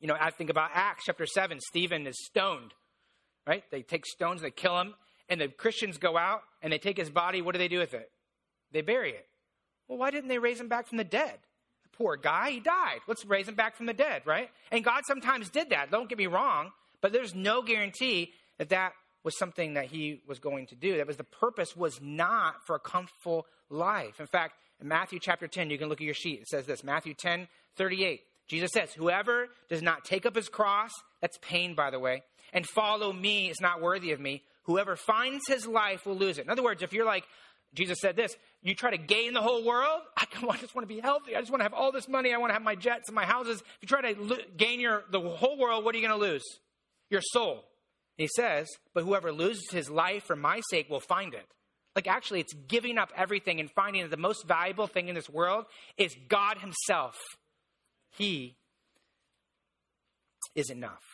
You know, I think about Acts chapter 7, Stephen is stoned, right? They take stones, they kill him, and the Christians go out and they take his body. What do they do with it? They bury it. Well, why didn't they raise him back from the dead? The poor guy, he died. Let's raise him back from the dead, right? And God sometimes did that. Don't get me wrong, but there's no guarantee that that was something that he was going to do. That was the purpose was not for a comfortable life. In fact, in Matthew chapter 10, you can look at your sheet. It says this Matthew 10, 38. Jesus says, Whoever does not take up his cross, that's pain, by the way, and follow me is not worthy of me. Whoever finds his life will lose it. In other words, if you're like, Jesus said this, you try to gain the whole world. [LAUGHS] I just want to be healthy. I just want to have all this money. I want to have my jets and my houses. If you try to gain your, the whole world, what are you going to lose? Your soul. He says, But whoever loses his life for my sake will find it. Like, actually, it's giving up everything and finding that the most valuable thing in this world is God Himself. He is enough.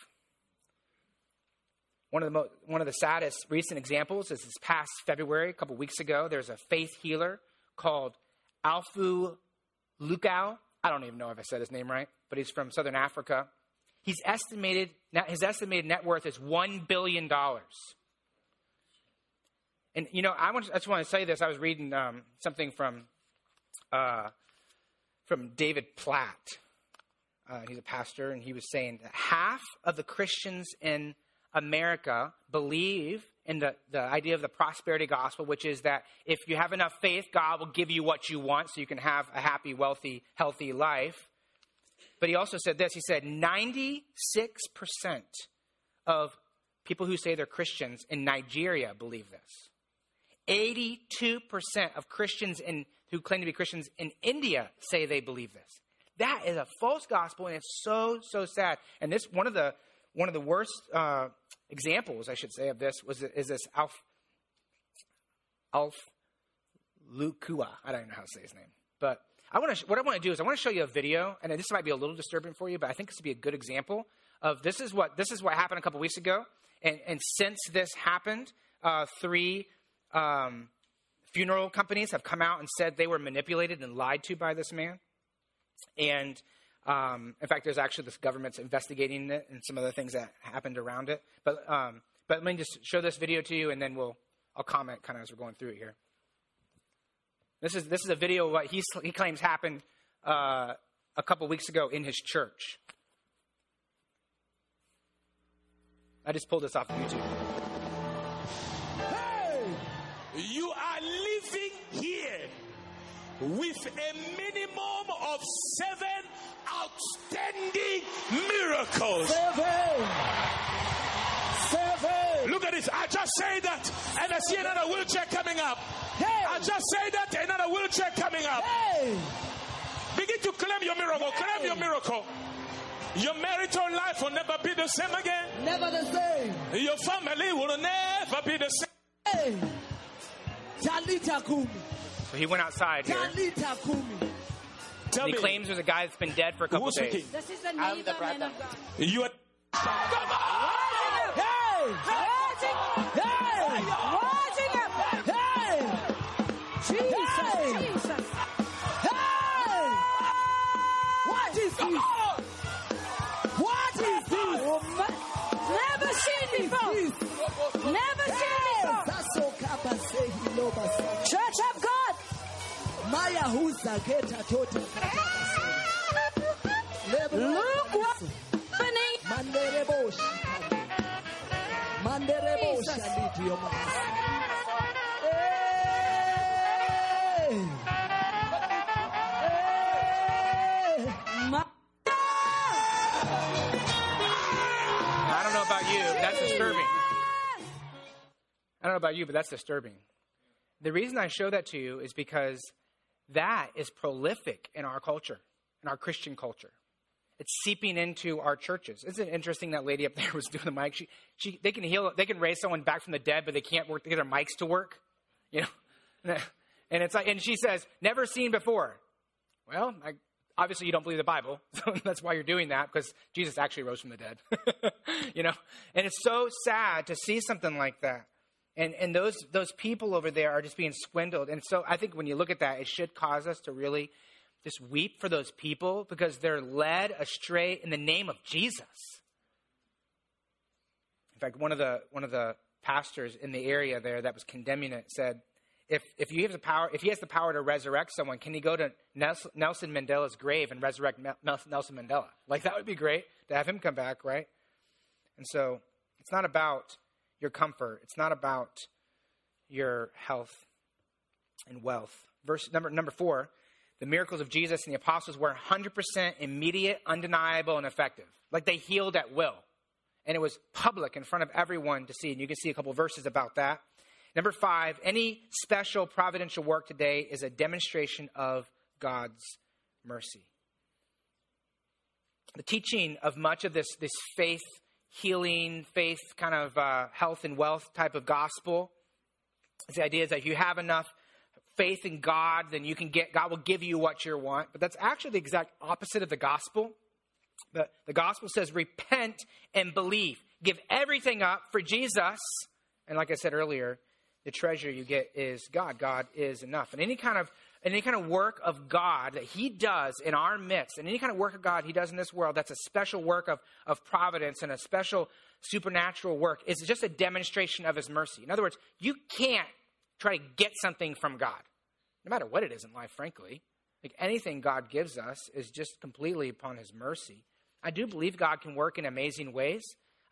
One of, the mo- one of the saddest recent examples is this past February, a couple weeks ago, there's a faith healer called Alfu Lukau. I don't even know if I said his name right, but he's from Southern Africa. He's estimated, his estimated net worth is $1 billion. And, you know, I, want, I just want to say this. I was reading um, something from, uh, from David Platt. Uh, he's a pastor, and he was saying that half of the Christians in America believe in the, the idea of the prosperity gospel, which is that if you have enough faith, God will give you what you want so you can have a happy, wealthy, healthy life. But he also said this he said 96% of people who say they're Christians in Nigeria believe this. 82% of Christians in, who claim to be Christians in India say they believe this. That is a false gospel, and it's so so sad. And this one of the one of the worst uh, examples, I should say, of this was is this Alph Alph Lukau. I don't even know how to say his name, but I want to. What I want to do is I want to show you a video, and this might be a little disturbing for you, but I think this would be a good example of this is what this is what happened a couple weeks ago, and and since this happened, uh, three um, funeral companies have come out and said they were manipulated and lied to by this man. And um, in fact, there's actually this government's investigating it and some of the things that happened around it. But um, but let me just show this video to you, and then we'll I'll comment kind of as we're going through it here. This is this is a video of what he he claims happened uh, a couple weeks ago in his church. I just pulled this off of YouTube. Hey, you are living here with a minimum of seven outstanding miracles. Seven. Seven. Look at this. I just say that, and I see another wheelchair coming up. Hey. I just say that, another wheelchair coming up. Hey. Begin to claim your miracle. Claim your miracle. Your marital life will never be the same again. Never the same. Your family will never be the same. Hey. So he went outside here. Talita kumi. Tell he me, claims there's a guy that's been dead for a couple who's days. speaking? This is the I'm neighbor the man of God. You are. Come on! Hey. Rising! Hey. Rising up! Hey. Jesus! Hey. Jesus! Hey. What is this? What is this? Never seen before! Maya huza geta tota. Look what's happening! Manderebo shikandi. Manderebo Jesus. shaliti yomabasa. Hey. Hey. I don't know about you, that's disturbing. I don't know about you, but that's disturbing. The reason I show that to you is because that is prolific in our culture, in our Christian culture. It's seeping into our churches. Isn't it interesting that lady up there [LAUGHS] was doing the mic? She, she, they can heal, they can raise someone back from the dead, but they can't work get their mics to work. You know, [LAUGHS] and it's like, and she says, "Never seen before." Well, I, obviously you don't believe the Bible, [LAUGHS] so that's why you're doing that because Jesus actually rose from the dead. you know, and it's so sad to see something like that. And and those those people over there are just being swindled. And so I think when you look at that, it should cause us to really just weep for those people because they're led astray in the name of Jesus. In fact, one of the one of the pastors in the area there that was condemning it said, if if he has the power, if he has the power to resurrect someone, can he go to Nelson, Mandela's grave and resurrect Nelson Mandela? Like that would be great to have him come back, right? And so it's not about your comfort. It's not about your health and wealth. Verse number number four, the miracles of Jesus and the apostles were 100% immediate, undeniable, and effective. Like they healed at will. And it was public in front of everyone to see. And you can see a couple verses about that. Number five, any special providential work today is a demonstration of God's mercy. The teaching of much of this, this faith healing, faith kind of uh, health and wealth type of gospel is the idea is that if you have enough faith in God, then you can get, God will give you what you want. But that's actually the exact opposite of the gospel. The, the gospel says, repent and believe. Give everything up for Jesus. And like I said earlier, the treasure you get is God. God is enough. And any kind of any kind of work of God that He does in our midst, and any kind of work of God He does in this world, that's a special work of, of providence and a special supernatural work, is just a demonstration of His mercy. In other words, you can't try to get something from God, no matter what it is in life, frankly. Like anything God gives us is just completely upon His mercy. I do believe God can work in amazing ways,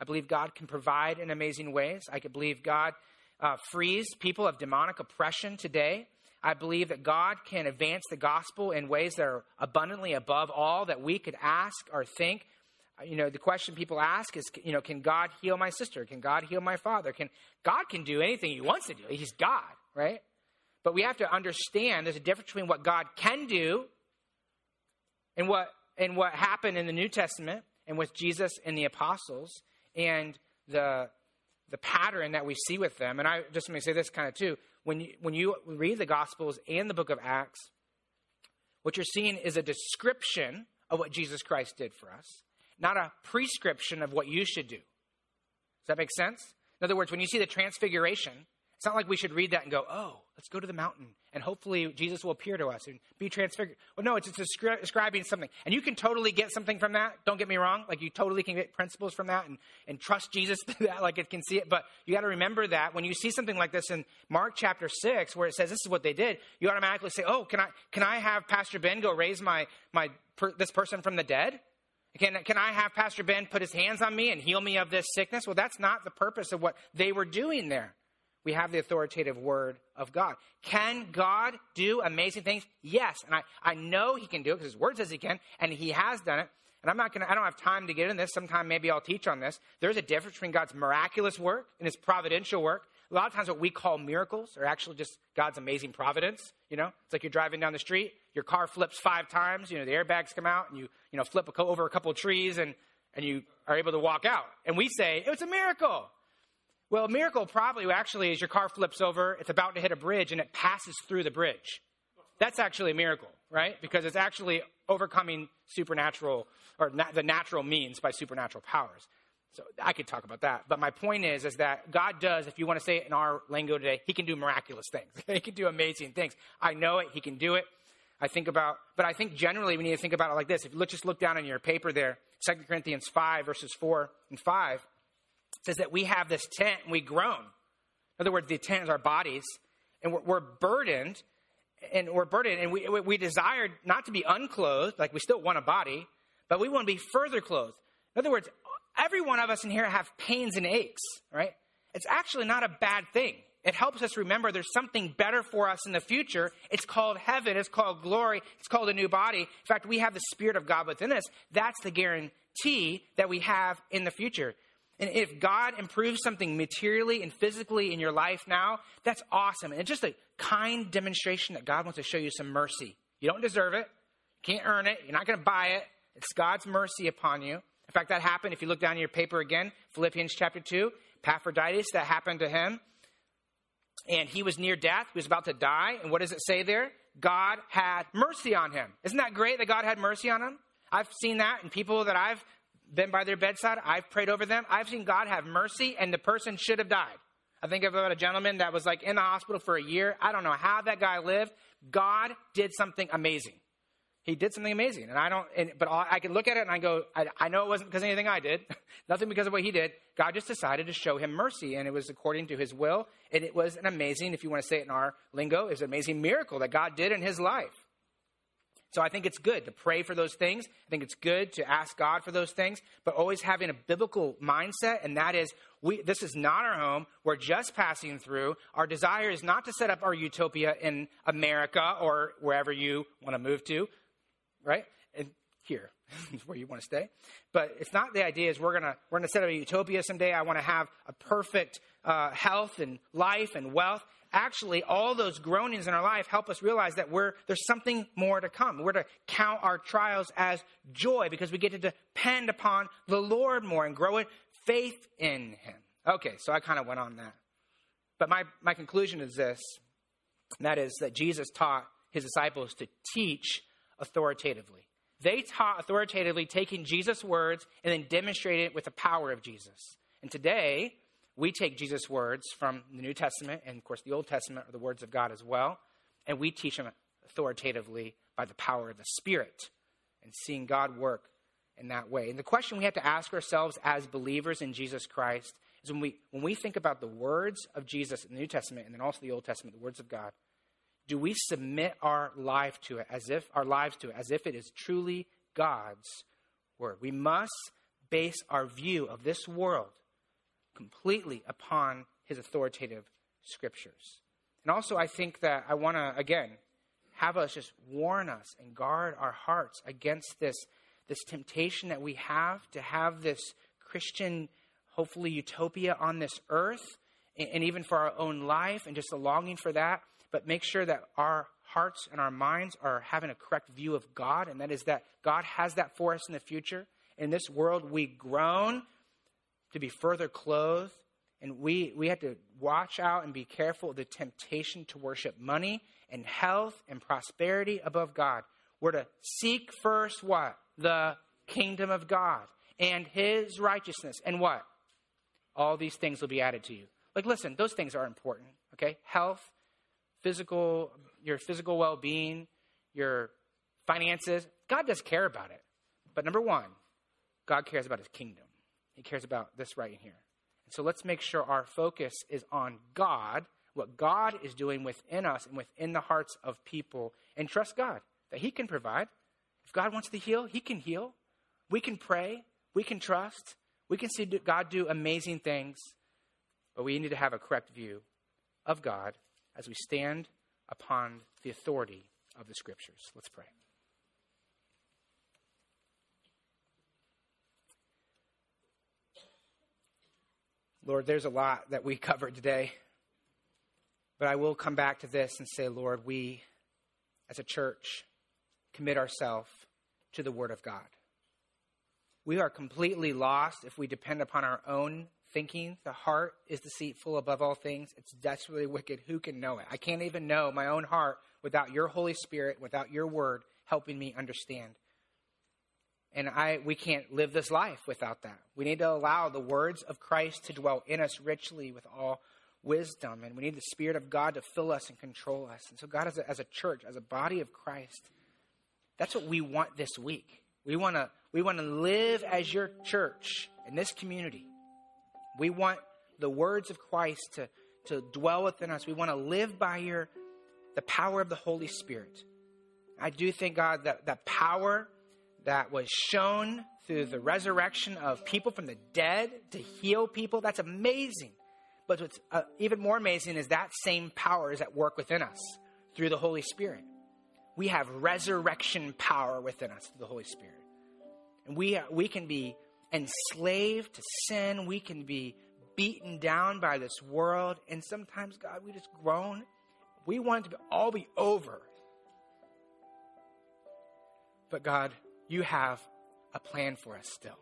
I believe God can provide in amazing ways. I could believe God uh, frees people of demonic oppression today. I believe that God can advance the gospel in ways that are abundantly above all that we could ask or think. You know, the question people ask is, you know, can God heal my sister? Can God heal my father? Can God can do anything He wants to do? He's God, right? But we have to understand there's a difference between what God can do and what and what happened in the New Testament and with Jesus and the apostles and the the pattern that we see with them. And I just let me say this kind of too. When you when you read the Gospels and the book of Acts, what you're seeing is a description of what Jesus Christ did for us, not a prescription of what you should do. Does that make sense? In other words, when you see the transfiguration, it's not like we should read that and go, oh, let's go to the mountain and hopefully Jesus will appear to us and be transfigured. Well, no, it's describing something. And you can totally get something from that. Don't get me wrong. Like you totally can get principles from that and, and trust Jesus through [LAUGHS] that, like it can see it. But you got to remember that when you see something like this in Mark chapter six, where it says this is what they did, you automatically say, oh, can I, can I have Pastor Ben go raise my, my, per, this person from the dead? Can, can I have Pastor Ben put his hands on me and heal me of this sickness? Well, that's not the purpose of what they were doing there. We have the authoritative word of God. Can God do amazing things? Yes. And I, I know he can do it because his word says he can, and he has done it. And I'm not going to, I don't have time to get in this. Sometime maybe I'll teach on this. There's a difference between God's miraculous work and his providential work. A lot of times what we call miracles are actually just God's amazing providence. You know, it's like you're driving down the street, your car flips five times, you know, the airbags come out and you, you know, flip a co- over a couple trees and, and you are able to walk out. And we say, it's a miracle. Well, a miracle probably actually is your car flips over, it's about to hit a bridge, and it passes through the bridge. That's actually a miracle, right? Because it's actually overcoming supernatural or na- the natural means by supernatural powers. So I could talk about that. But my point is, is that God does, if you want to say it in our lingo today, He can do miraculous things. [LAUGHS] he can do amazing things. I know it. He can do it. I think about, but I think generally we need to think about it like this. If you look, just look down in your paper there, 2 Corinthians 5, verses 4 and 5 says that we have this tent and we groan. In other words, the tent is our bodies, and we're, we're burdened, and we're burdened, and we, we, desire not to be unclothed, like we still want a body, but we want to be further clothed. In other words, every one of us in here have pains and aches, right? It's actually not a bad thing. It helps us remember there's something better for us in the future. It's called heaven. It's called glory. It's called a new body. In fact, we have the Spirit of God within us. That's the guarantee that we have in the future. And if God improves something materially and physically in your life now, that's awesome. And it's just a kind demonstration that God wants to show you some mercy. You don't deserve it. You can't earn it. You're not going to buy it. It's God's mercy upon you. In fact, that happened, if you look down in your paper again, Philippians chapter 2, Epaphroditus, that happened to him. And he was near death. He was about to die. And what does it say there? God had mercy on him. Isn't that great that God had mercy on him? I've seen that in people that I've been by their bedside. I've prayed over them. I've seen God have mercy, and the person should have died. I think about a gentleman that was like in the hospital for a year. I don't know how that guy lived. God did something amazing. He did something amazing, and I don't. And, but all, I can look at it and I go, I, I know it wasn't because anything I did, [LAUGHS] nothing because of what he did. God just decided to show him mercy, and it was according to His will. And it was an amazing, if you want to say it in our lingo, it was an amazing miracle that God did in his life. So I think it's good to pray for those things. I think it's good to ask God for those things, but always having a biblical mindset, and that is, we, this is not our home. We're just passing through. Our desire is not to set up our utopia in America or wherever you want to move to, right? And here [LAUGHS] is where you want to stay. But it's not the idea is we're gonna we're gonna set up a utopia someday. I want to have a perfect uh, health and life and wealth actually all those groanings in our life help us realize that we're there's something more to come. We're to count our trials as joy because we get to depend upon the lord more and grow in faith in him. Okay so i kind of went on that. But my, my conclusion is this and that is that jesus taught his disciples to teach authoritatively. They taught authoritatively taking jesus words and then demonstrating it with the power of jesus. And today we take Jesus' words from the New Testament and, of course, the Old Testament are the words of God as well, and we teach them authoritatively by the power of the Spirit and seeing God work in that way. And the question we have to ask ourselves as believers in Jesus Christ is when we, when we think about the words of Jesus in the New Testament and then also the Old Testament, the words of God, do we submit our life to it as if our lives to it as if it is truly God's word? We must base our view of this world completely upon his authoritative scriptures. And also, I think that I want to, again, have us just warn us and guard our hearts against this, this temptation that we have to have this Christian, hopefully, utopia on this earth, and, and even for our own life, and just the longing for that. But make sure that our hearts and our minds are having a correct view of God, and that is that God has that for us in the future. In this world, we groan to be further clothed, and we, we have to watch out and be careful of the temptation to worship money and health and prosperity above God. We're to seek first what? The kingdom of God and his righteousness. And what? All these things will be added to you. Like, listen, those things are important, okay? Health, physical, your physical well being, your finances. God does care about it. But number one, God cares about his kingdom. He cares about this right here. And so let's make sure our focus is on God, what God is doing within us and within the hearts of people, and trust God that He can provide. If God wants to heal, He can heal. We can pray. We can trust. We can see God do amazing things. But we need to have a correct view of God as we stand upon the authority of the Scriptures. Let's pray. Lord, there's a lot that we covered today. But I will come back to this and say, Lord, we as a church commit ourselves to the Word of God. We are completely lost if we depend upon our own thinking. The heart is deceitful above all things. It's desperately wicked. Who can know it? I can't even know my own heart without your Holy Spirit, without your Word helping me understand. And I, we can't live this life without that. We need to allow the words of Christ to dwell in us richly with all wisdom. And we need the Spirit of God to fill us and control us. And so, God, as a, as a church, as a body of Christ, that's what we want this week. We want to we want to live as your church in this community. We want the words of Christ to, to dwell within us. We want to live by your the power of the Holy Spirit. I do thank God that that power that was shown through the resurrection of people from the dead to heal people. That's amazing. But what's uh, even more amazing is that same power is at work within us through the Holy Spirit. We have resurrection power within us through the Holy Spirit. And we, we can be enslaved to sin. We can be beaten down by this world. And sometimes, God, we just groan. We want it to all be over. But God, you have a plan for us still.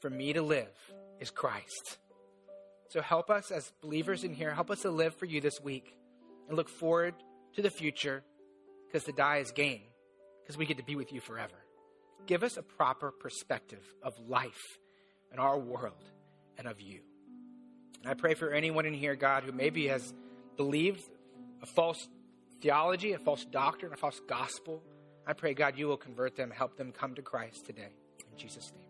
For me to live is Christ. So help us as believers in here, help us to live for you this week and look forward to the future because to die is gain, because we get to be with you forever. Give us a proper perspective of life and our world and of you. And I pray for anyone in here, God, who maybe has believed a false theology, a false doctrine, a false gospel. I pray, God, you will convert them, help them come to Christ today. In Jesus' name.